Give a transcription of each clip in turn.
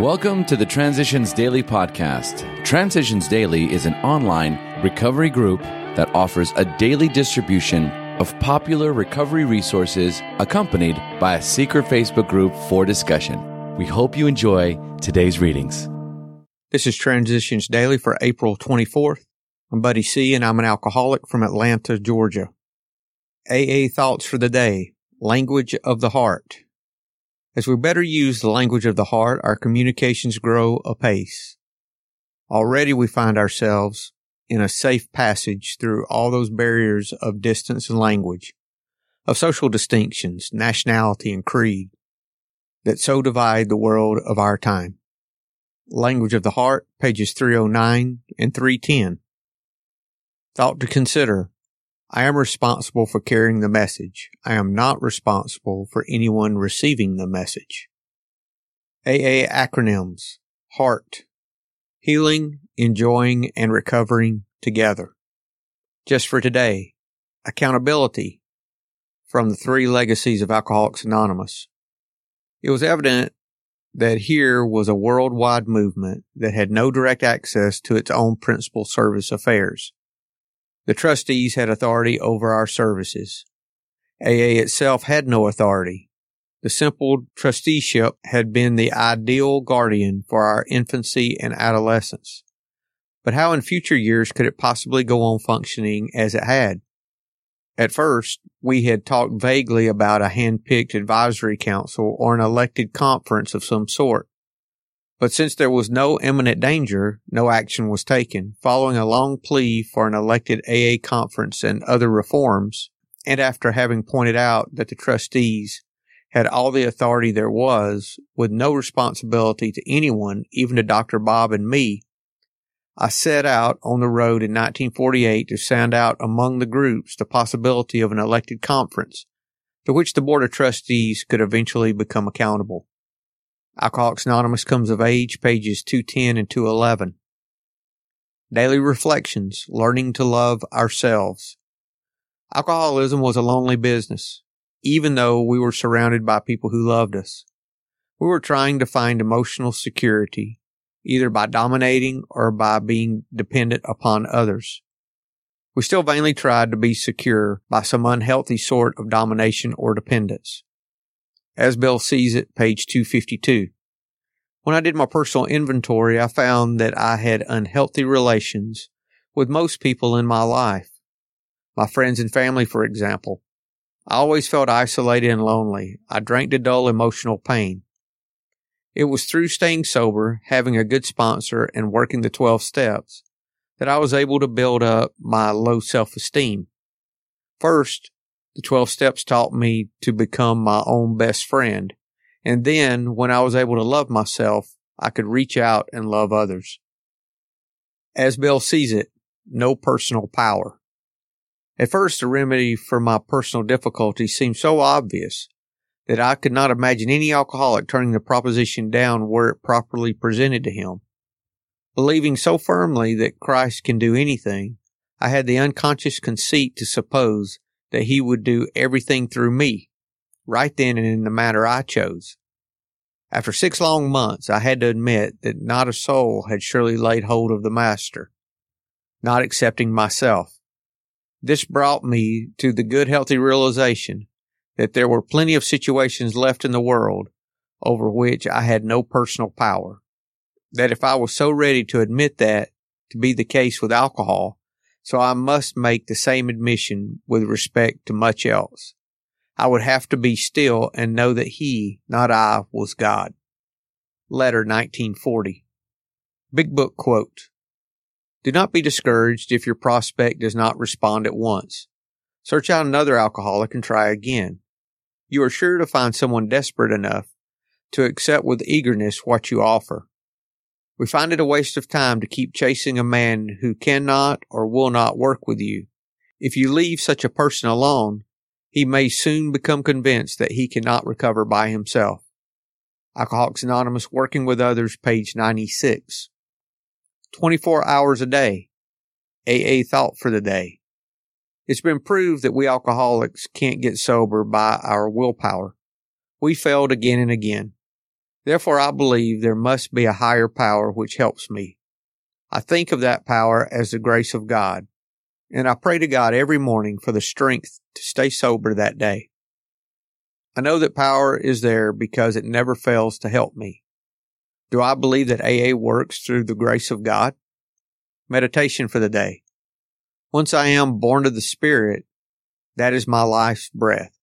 Welcome to the Transitions Daily podcast. Transitions Daily is an online recovery group that offers a daily distribution of popular recovery resources accompanied by a secret Facebook group for discussion. We hope you enjoy today's readings. This is Transitions Daily for April 24th. I'm Buddy C, and I'm an alcoholic from Atlanta, Georgia. AA Thoughts for the Day Language of the Heart. As we better use the language of the heart, our communications grow apace. Already we find ourselves in a safe passage through all those barriers of distance and language, of social distinctions, nationality, and creed that so divide the world of our time. Language of the Heart, pages 309 and 310. Thought to consider. I am responsible for carrying the message. I am not responsible for anyone receiving the message. AA acronyms. HEART. Healing, enjoying, and recovering together. Just for today. Accountability. From the three legacies of Alcoholics Anonymous. It was evident that here was a worldwide movement that had no direct access to its own principal service affairs. The trustees had authority over our services. AA itself had no authority. The simple trusteeship had been the ideal guardian for our infancy and adolescence. But how in future years could it possibly go on functioning as it had? At first, we had talked vaguely about a hand-picked advisory council or an elected conference of some sort. But since there was no imminent danger, no action was taken. Following a long plea for an elected AA conference and other reforms, and after having pointed out that the trustees had all the authority there was, with no responsibility to anyone, even to Dr. Bob and me, I set out on the road in 1948 to sound out among the groups the possibility of an elected conference to which the Board of Trustees could eventually become accountable. Alcoholics Anonymous comes of age, pages 210 and 211. Daily Reflections, Learning to Love Ourselves. Alcoholism was a lonely business, even though we were surrounded by people who loved us. We were trying to find emotional security either by dominating or by being dependent upon others. We still vainly tried to be secure by some unhealthy sort of domination or dependence. As Bill sees it, page 252. When I did my personal inventory, I found that I had unhealthy relations with most people in my life. My friends and family, for example. I always felt isolated and lonely. I drank to dull emotional pain. It was through staying sober, having a good sponsor, and working the 12 steps that I was able to build up my low self esteem. First, the 12 steps taught me to become my own best friend. And then, when I was able to love myself, I could reach out and love others. As Bill sees it, no personal power. At first, the remedy for my personal difficulties seemed so obvious that I could not imagine any alcoholic turning the proposition down were it properly presented to him. Believing so firmly that Christ can do anything, I had the unconscious conceit to suppose that he would do everything through me, right then and in the manner I chose. After six long months, I had to admit that not a soul had surely laid hold of the Master, not excepting myself. This brought me to the good, healthy realization that there were plenty of situations left in the world over which I had no personal power. That if I was so ready to admit that to be the case with alcohol, so I must make the same admission with respect to much else. I would have to be still and know that he, not I, was God. Letter 1940. Big Book quote. Do not be discouraged if your prospect does not respond at once. Search out another alcoholic and try again you are sure to find someone desperate enough to accept with eagerness what you offer. We find it a waste of time to keep chasing a man who cannot or will not work with you. If you leave such a person alone, he may soon become convinced that he cannot recover by himself. Alcoholics Anonymous Working with Others, page 96. 24 hours a day. AA thought for the day. It's been proved that we alcoholics can't get sober by our willpower. We failed again and again. Therefore, I believe there must be a higher power which helps me. I think of that power as the grace of God, and I pray to God every morning for the strength to stay sober that day. I know that power is there because it never fails to help me. Do I believe that AA works through the grace of God? Meditation for the day. Once I am born of the Spirit, that is my life's breath.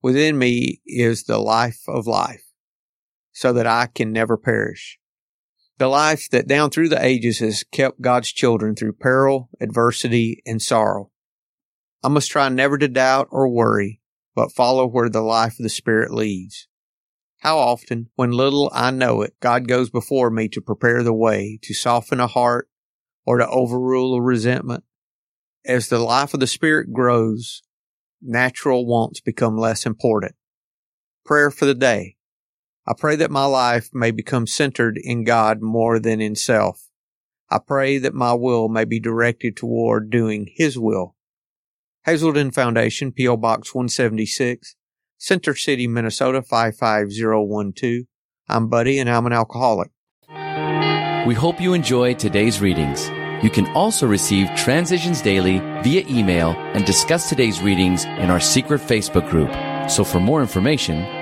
Within me is the life of life so that I can never perish. The life that down through the ages has kept God's children through peril, adversity, and sorrow. I must try never to doubt or worry, but follow where the life of the Spirit leads. How often, when little I know it, God goes before me to prepare the way, to soften a heart, or to overrule a resentment. As the life of the Spirit grows, natural wants become less important. Prayer for the day. I pray that my life may become centered in God more than in self. I pray that my will may be directed toward doing His will. Hazelden Foundation, P.O. Box 176, Center City, Minnesota 55012. I'm Buddy and I'm an alcoholic. We hope you enjoy today's readings. You can also receive Transitions Daily via email and discuss today's readings in our secret Facebook group. So for more information,